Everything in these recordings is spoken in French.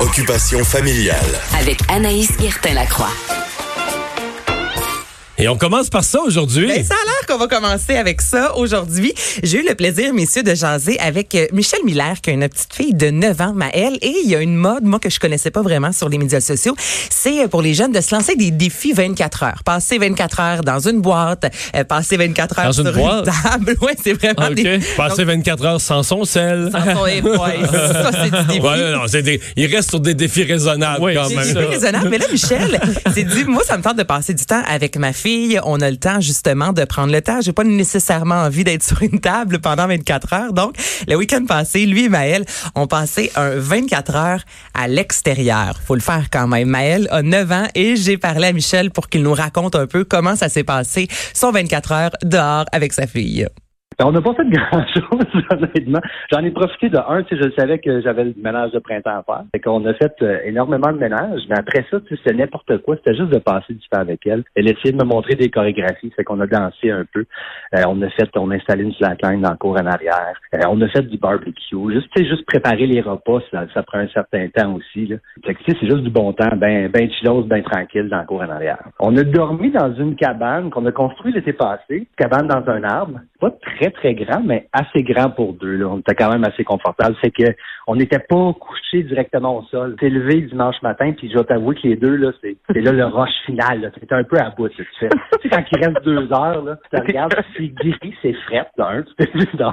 Occupation familiale. Avec Anaïs Guertin-Lacroix. Et on commence par ça aujourd'hui. Ben, ça a l'air qu'on va commencer avec ça aujourd'hui. J'ai eu le plaisir, messieurs, de jaser avec euh, Michel Miller, qui a une petite fille de 9 ans, Maëlle. Et il y a une mode, moi, que je connaissais pas vraiment sur les médias sociaux. C'est euh, pour les jeunes de se lancer des défis 24 heures. Passer 24 heures dans une boîte, euh, passer 24 heures Dans sur une boîte? table. Ouais, c'est vraiment OK. des... Passer 24 heures sans son sel. Sans son- ouais, ça, c'est du défi. Ouais, non, c'est des- il reste sur des défis raisonnables Oui, quand c'est même. C'est plus raisonnable. Mais là, Michel s'est dit, moi, ça me tente de passer du temps avec ma fille. On a le temps, justement, de prendre le temps. J'ai pas nécessairement envie d'être sur une table pendant 24 heures. Donc, le week-end passé, lui et Maëlle ont passé un 24 heures à l'extérieur. Faut le faire quand même. Maëlle a 9 ans et j'ai parlé à Michel pour qu'il nous raconte un peu comment ça s'est passé son 24 heures dehors avec sa fille. Ben, On n'a pas fait grand-chose, honnêtement. J'en ai profité de un, tu je savais que j'avais le ménage de printemps à faire. Fait qu'on a fait euh, énormément de ménage, mais après ça, tu c'était n'importe quoi. C'était juste de passer du temps avec elle. Elle essayait de me montrer des chorégraphies, fait qu'on a dansé un peu. Euh, on a fait, on a installé une slackline dans le cours en arrière. Euh, on a fait du barbecue. Juste, juste préparer les repas, ça, ça prend un certain temps aussi, là. Fait que, c'est juste du bon temps, ben, ben chillos, ben tranquille dans le cours en arrière. On a dormi dans une cabane qu'on a construite l'été passé, cabane dans un arbre. Pas très, très grand, mais assez grand pour deux, là. On était quand même assez confortable. C'est que on n'était pas couché directement au sol. T'es levé dimanche matin, puis je dois t'avouer que les deux, là, c'est, là le rush final. T'es un peu à bout, tu fais. tu sais, quand il reste deux heures, là, tu regardes, c'est gris, c'est fret, d'un, tu t'es vu dehors.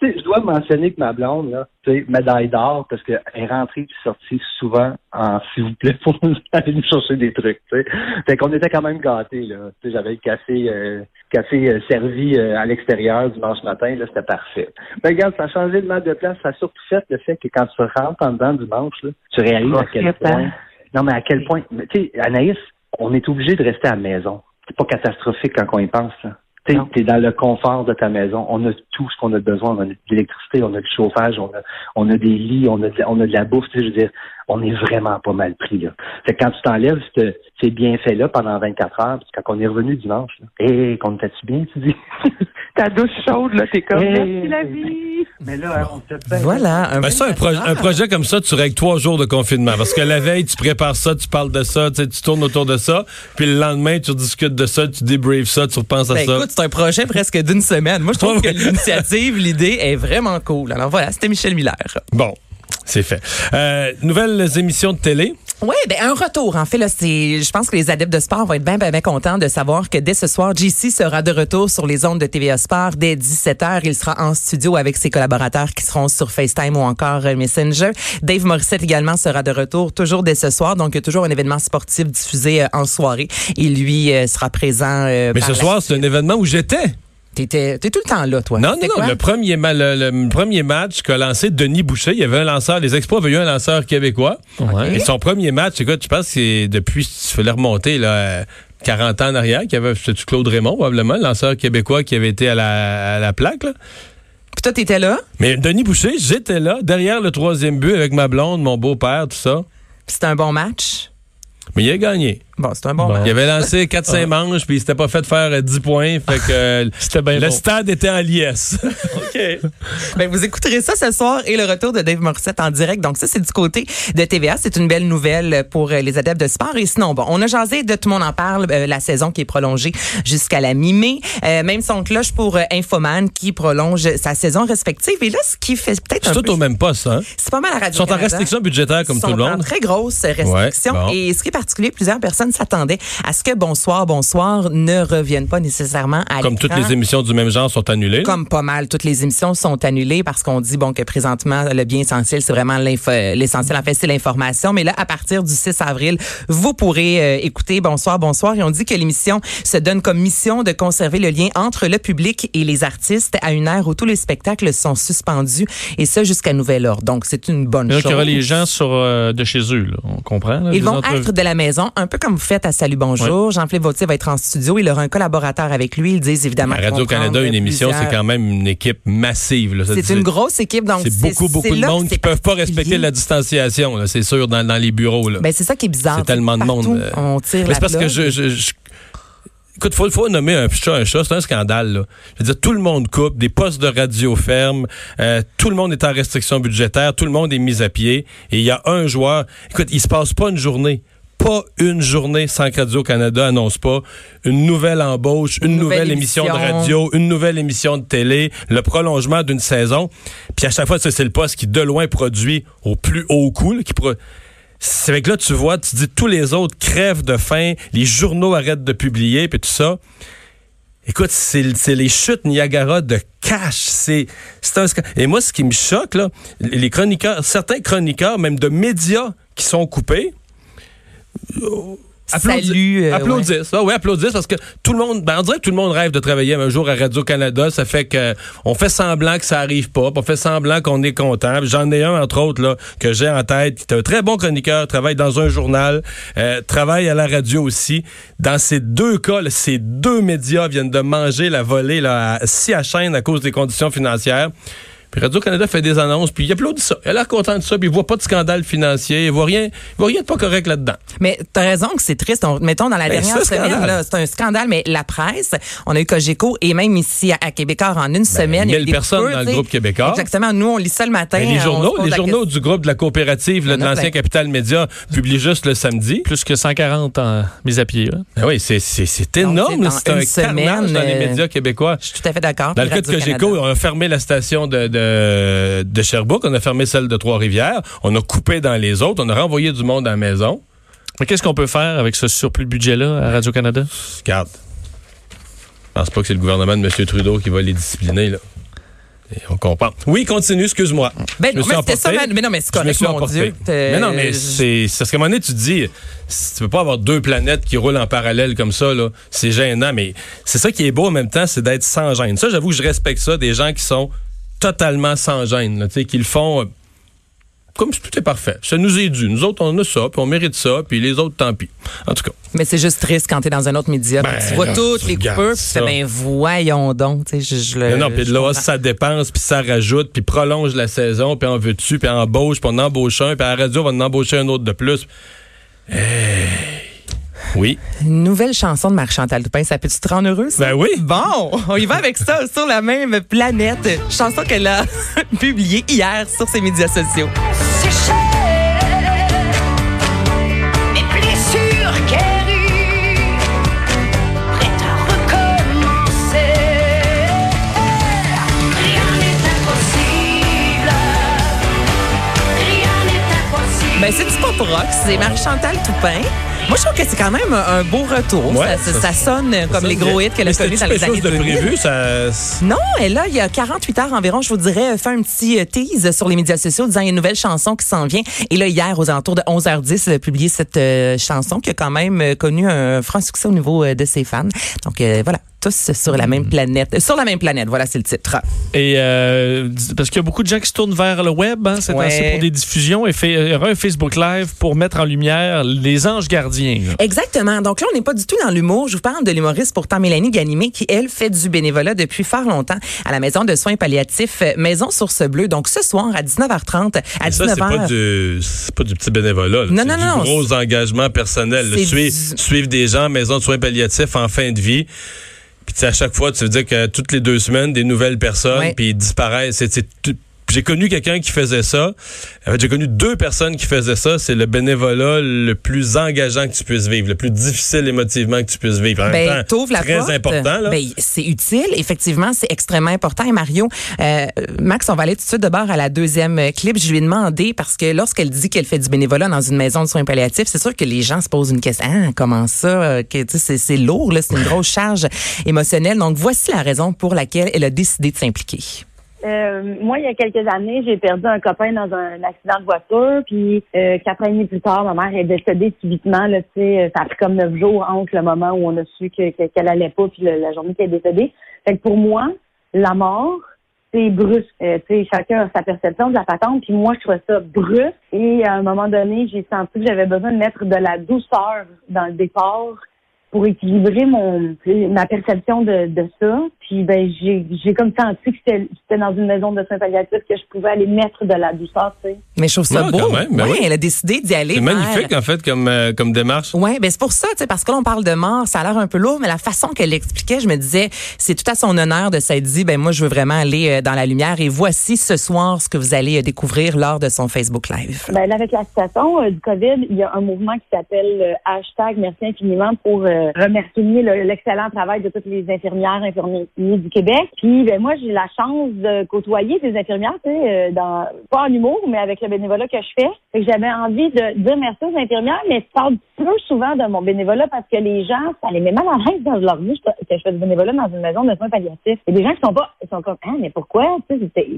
tu sais, je dois mentionner que ma blonde, là, tu sais, médaille d'or, parce qu'elle est rentrée puis sortie souvent en s'il vous plaît pour aller nous chercher des trucs, tu sais. Fait qu'on était quand même gâtés, là. Tu sais, j'avais le café, euh, café euh, servi euh, à l'extérieur dimanche matin, là, c'était parfait. Mais regarde, ça a changé de mal de place, ça a surtout fait le fait que quand tu rentres en dedans dimanche, là, tu réalises à quel point. Non, mais à quel point. Tu sais, Anaïs, on est obligé de rester à la maison. C'est pas catastrophique quand on y pense, là. Tu es dans le confort de ta maison. On a tout ce qu'on a besoin. On a de l'électricité, on a du chauffage, on a, on a des lits, on a de, on a de la bouffe. Tu sais, je veux dire, on est vraiment pas mal pris. Là. Fait que quand tu t'enlèves ce- ces bienfaits-là pendant 24 heures, puis quand on est revenu dimanche, là, hé, qu'on était-tu bien, tu dis? Ta douche chaude, là, t'es comme, Hey. merci la vie. Mais là, on s'est fait... Voilà. Un Ben ça, un, 24 pro- heures. un projet comme ça, tu règles trois jours de confinement. Parce que la veille, tu prépares ça, tu parles de ça, tu tu tournes autour de ça. Puis le lendemain, tu discutes de ça, tu débriefes ça, tu repenses à Ben, ça. écoute, c'est un projet presque d'une semaine. Moi, je trouve que l'initiative, l'idée est vraiment cool. Alors voilà, c'était Michel Miller. Bon, c'est fait. Euh, nouvelles émissions de télé? Oui, ben un retour. En fait, là, c'est, je pense que les adeptes de sport vont être bien, bien, bien contents de savoir que dès ce soir, JC sera de retour sur les ondes de TVA Sport dès 17h. Il sera en studio avec ses collaborateurs qui seront sur FaceTime ou encore euh, Messenger. Dave Morissette également sera de retour toujours dès ce soir. Donc, il y a toujours un événement sportif diffusé euh, en soirée. Et lui sera présent. Mais par ce soir, c'est un événement où j'étais. T'étais, t'es tout le temps là, toi. Non, non, non. Le premier, ma- le, le premier match qu'a lancé Denis Boucher, il y avait un lanceur, les Expos avaient eu un lanceur québécois. Et son premier match, écoute, je pense que c'est depuis, il fallait remonter, là, euh, 40 ans en arrière, qu'il y avait, c'était Claude Raymond, probablement, le lanceur québécois qui avait été à la, à la plaque, là. Puis toi, t'étais là? Mais Denis Boucher, j'étais là, derrière le troisième but avec ma blonde, mon beau-père, tout ça. Puis c'était un bon match? Mais il a gagné. Bon, c'est un bon, Bon. match. Il avait lancé 4-5 manches, puis il s'était pas fait faire euh, 10 points. Fait que euh, C'était bien le bon. stade était en liesse. Ben, vous écouterez ça ce soir et le retour de Dave Morissette en direct. Donc ça, c'est du côté de TVA. C'est une belle nouvelle pour euh, les adeptes de sport. Et sinon, bon, on a jasé de Tout le monde en parle, euh, la saison qui est prolongée jusqu'à la mi-mai. Euh, même son cloche pour euh, Infoman qui prolonge sa saison respective. Et là, ce qui fait peut-être un C'est peu... tout au même poste, hein? C'est pas mal à Ils radio sont en restriction budgétaire comme Ils tout le sont en monde. très grosse restriction. Ouais, bon. Et ce qui est particulier, plusieurs personnes s'attendaient à ce que Bonsoir, Bonsoir ne revienne pas nécessairement à Comme toutes les émissions du même genre sont annulées. Comme pas mal, toutes les émissions sont annulées parce qu'on dit bon que présentement le bien essentiel c'est vraiment l'info- l'essentiel en fait c'est l'information mais là à partir du 6 avril vous pourrez euh, écouter bonsoir bonsoir et on dit que l'émission se donne comme mission de conserver le lien entre le public et les artistes à une ère où tous les spectacles sont suspendus et ça jusqu'à nouvel ordre. Donc c'est une bonne Donc, chose. il y aura les gens sur, euh, de chez eux, là. on comprend. là, Ils vont entrevues. être de la maison, un peu comme vous faites à Salut Bonjour. Jean-Philippe Vautier va être en studio. Il aura un collaborateur avec lui. Ils disent évidemment. Radio-Canada, une émission, c'est quand même une équipe massive. C'est une grosse équipe, donc C'est beaucoup, beaucoup de monde qui c'est peuvent pas respecter la distanciation, c'est sûr, dans, dans les bureaux. Là. Ben, c'est ça qui est bizarre. C'est tellement de monde, euh. On tire Mais c'est parce que je, je- je- Écoute, faut, faut nommer un chat un chat, c'est un scandale. Là. Je veux dire, tout le monde coupe, des postes de radio ferment, euh, tout le monde est en restriction budgétaire, tout le monde est mis à pied, et il y a un joueur. Écoute, il se passe pas une journée pas une journée sans que Radio-Canada annonce pas une nouvelle embauche, une, nouvelle, émission. de radio, une nouvelle émission de télé, le prolongement d'une saison. Puis à chaque fois, c'est le poste qui, de loin, produit au plus haut coût. là, qui pro- C'est avec là, tu vois, tu dis tous les autres crèvent de faim, les journaux arrêtent de publier, puis tout ça. Écoute, c'est les chutes Niagara de cash. C'est un Et moi, ce qui me choque, là, les chroniqueurs, certains chroniqueurs, même de médias qui sont coupés, applaudissent. Salut, euh, applaudissent. Ah oui, applaudissent parce que tout le monde, ben, on dirait que tout le monde rêve de travailler un jour à Radio-Canada. Ça fait que on fait semblant que ça arrive pas, puis on fait semblant qu'on est content. J'en ai un, entre autres, là, que j'ai en tête, qui est un très bon chroniqueur, travaille dans un journal, euh, travaille à la radio aussi. Dans ces deux cas, là, ces deux médias viennent de manger la volée là, à, si à chaîne à cause des conditions financières. Puis Radio-Canada fait des annonces, puis il applaudit ça. Il a l'air content de ça, puis il voit pas de scandale financier, il voit rien, il voit rien de pas correct là-dedans. Mais t'as raison que c'est triste. On- mettons, dans la Ben, dernière semaine, c'est un scandale, mais la presse, on a eu Cogeco et même ici à, à Québécois en une semaine. il y a eu 1000 des Ben, personnes dans le tu groupe Québécois. Exactement. Nous, on lit ça le matin. Ben, les journaux, les journaux du groupe de la coopérative là, de l'ancien plein. Capital Média publient juste le samedi. Plus que 140 en mis à pied. Ben oui, c'est, c'est, c'est Donc, énorme. c'est un semaine, carnage dans les euh, médias québécois. Je suis tout à fait d'accord. Dans le cas de. Cogeco, on a fermé la station de, de, de Sherbrooke, on a fermé celle de Trois-Rivières, on a coupé dans les autres, on a renvoyé du monde à la maison. Mais qu'est-ce qu'on peut faire avec ce surplus de budget-là à Radio-Canada? Regarde, je pense pas que c'est le gouvernement de M. Trudeau qui va les discipliner. Là. Et on comprend. Oui, continue, excuse-moi. Ben Je me non, suis mais c'était ça, mais non, mais c'est Je me correct, suis mon emporté. Dieu. Mais non, mais c'est c'est parce qu'à un moment donné, tu te dis, si tu peux pas avoir deux planètes qui roulent en parallèle comme ça, là, c'est gênant. Mais c'est ça qui est beau en même temps, c'est d'être sans gêne. Ça, j'avoue que je respecte ça, des gens qui sont totalement sans gêne, là, tu sais, qui le font euh, comme si tout est parfait. Ça nous est dû. Nous autres, on a ça, puis on mérite ça, puis les autres, tant pis. En tout cas. Mais c'est juste triste quand t'es dans un autre média. Ben, tu vois là, toutes tu les coupures, puis ben voyons donc. Je, je le- Mais non, puis là, ça dépense, puis ça rajoute, puis prolonge la saison, puis en veux-tu, puis embauche, puis on embauche un, puis à la radio, on va en embaucher un autre de plus. Hey. Oui. Une nouvelle chanson de Marc-Chantal Toupin, ça peut-tu te rendre heureux, ça? Ben oui. Bon, on y va avec ça, sur la même planète. Chanson qu'elle a publiée hier sur ses médias sociaux. C'est cher, mes blessures guéries, prêtes à recommencer. Rien n'est impossible, rien n'est impossible. Ben, c'est du pop rock, c'est Marie-Chantal Toupin. Moi, je trouve que c'est quand même un beau retour. Ouais, ça, ça- ça- ça sonne comme les gros hits qu'elle a connus dans les années chose de 2000. prévu, ça. Non, elle a, il y a 48 heures environ, je vous dirais, fait un petit euh, tease sur les médias sociaux disant il y a une nouvelle chanson qui s'en vient. Et là, hier, aux alentours de 11h10, elle a publié cette euh, chanson qui a quand même euh, connu un franc succès au niveau euh, de ses fans. Donc euh, voilà, tous sur la même planète. Euh, Sur la même planète, voilà, c'est le titre. Et euh, parce qu'il y a beaucoup de gens qui se tournent vers le web, hein, c'est Ouais. pour des diffusions et fait, il y aura un Facebook Live pour mettre en lumière les anges gardiens. là. Exactement. Donc là, on n'est pas du tout dans l'humour. Je vous parle de l'humoriste pourtant Mélanie Ganimé qui, elle, fait du bénévolat depuis fort longtemps à la maison de soins palliatifs euh, Maison Source Bleue. Donc ce soir à 19h30, à ça, 19h. c'est pas, du, pas du petit bénévolat. là. Non, non, non. gros engagement personnel. Suivre, du- suivre des gens en maison de soins palliatifs en fin de vie. Puis à chaque fois, tu veux dire que toutes les deux semaines, des nouvelles personnes, Ouais. puis ils disparaissent. C'est- j'ai connu quelqu'un qui faisait ça. En fait, j'ai connu deux personnes qui faisaient ça. C'est le bénévolat le plus engageant que tu puisses vivre, le plus difficile émotivement que tu puisses vivre. En Ben, temps, la très porte. important. Là. Ben, c'est utile, effectivement, c'est extrêmement important. Et Mario, euh, Max, on va aller tout de suite de bord à la deuxième clip. Je lui ai demandé parce que lorsqu'elle dit qu'elle fait du bénévolat dans une maison de soins palliatifs, c'est sûr que les gens se posent une question. Ah, comment ça euh, que, c'est, c'est lourd, là, c'est une grosse charge émotionnelle. Donc voici la raison pour laquelle elle a décidé de s'impliquer. Euh, moi, il y a quelques années, j'ai perdu un copain dans un accident de voiture, puis euh, quatre demi plus tard, ma mère est décédée subitement. Là, ça a pris comme neuf jours entre le moment où on a su que- que- qu'elle allait pas, puis la journée qu'elle est décédée. Fait que pour moi, la mort, c'est brusque. Euh, chacun a sa perception de la patente, puis moi, je trouvais ça brusque. Et à un moment donné, j'ai senti que j'avais besoin de mettre de la douceur dans le départ pour équilibrer mon ma perception de, de ça. Puis ben j'ai j'ai comme senti que c'était c'était dans une maison de soins palliatifs que je pouvais aller mettre de la douceur, tu sais. Mais je trouve ça Ouais, beau. quand même, ben Ouais, oui. Elle a décidé d'y aller. C'est vers- magnifique, en fait, comme, euh, comme démarche. Ouais, ben c'est pour ça, tu sais, parce que là on parle de mort, ça a l'air un peu lourd, mais la façon qu'elle l'expliquait, je me disais, c'est tout à son honneur de s'être dit, ben moi je veux vraiment aller euh, dans la lumière. Et voici ce soir ce que vous allez euh, découvrir lors de son Facebook Live. Ben, là, avec la situation euh, du COVID, il y a un mouvement qui s'appelle euh, hashtag Merci infiniment pour remercier le- l'excellent travail de toutes les infirmières, infirmiers du Québec. Puis ben moi, j'ai la chance de côtoyer des infirmières, tu sais, euh, dans pas en humour, mais avec le bénévolat que je fais. Fait que j'avais envie de dire merci aux infirmières, mais parle peu souvent de mon bénévolat parce que les gens, ça les met mal à l'aise dans leur vie que je fais du bénévolat dans une maison de soins palliatifs. A des gens qui sont pas, ils sont comme, ah, mais pourquoi? Tu sais,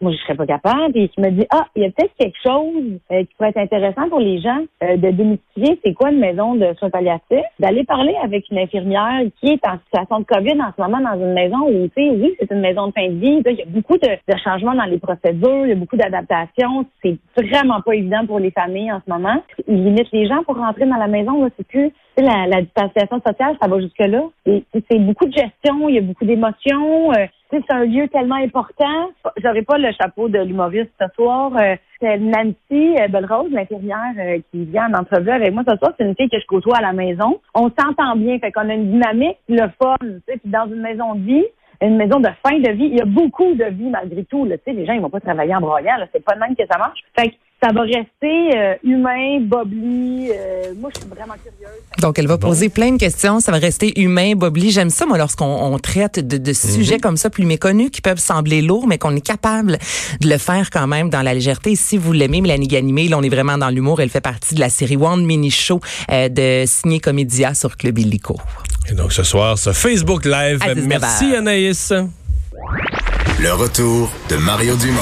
moi, je serais pas capable. Et je me dis, ah, il y a peut-être quelque chose euh, qui pourrait être intéressant pour les gens euh, de démystifier c'est quoi une maison de soins palliatifs, d'aller parler avec une infirmière qui est en situation de COVID en ce moment dans une maison où, tu sais, oui, c'est une maison de fin de vie. Il y a beaucoup de, de changements dans les procédures, il y a beaucoup d'adaptations. C'est vraiment pas évident pour les familles en ce moment. Ils limitent les gens pour rentrer dans la maison. Là, c'est plus la, la distanciation sociale, ça va jusque là. C'est- beaucoup de gestion, il y a beaucoup d'émotions. euh, c'est un lieu tellement important. J'aurais pas le chapeau de l'humoriste ce soir. Euh, c'est Nancy euh, Belrose, l'infirmière euh, qui vient en entrevue avec moi ce soir. C'est une fille que je côtoie à la maison. On s'entend bien, fait qu'on a une dynamique, le fun. Tu sais, dans une maison de vie, une maison de fin de vie, il y a beaucoup de vie malgré tout. Là. Les gens ils vont pas travailler en broyant. C'est pas de même que ça marche. Fait ça va rester euh, humain, bobli. euh, moi, je suis vraiment curieuse. Donc, elle va poser plein de questions. Ça va rester humain, Bobli. J'aime ça, moi, lorsqu'on on traite de, de sujets comme ça, plus méconnus, qui peuvent sembler lourds, mais qu'on est capable de le faire quand même dans la légèreté. Si vous l'aimez, Mélanie Ganimé, là, on est vraiment dans l'humour. Elle fait partie de la série One Mini Show euh, de Signé Comédia sur Club Illico. Et donc, ce soir, ce Facebook Live. À 19 Merci. Anaïs. Le retour de Mario Dumont.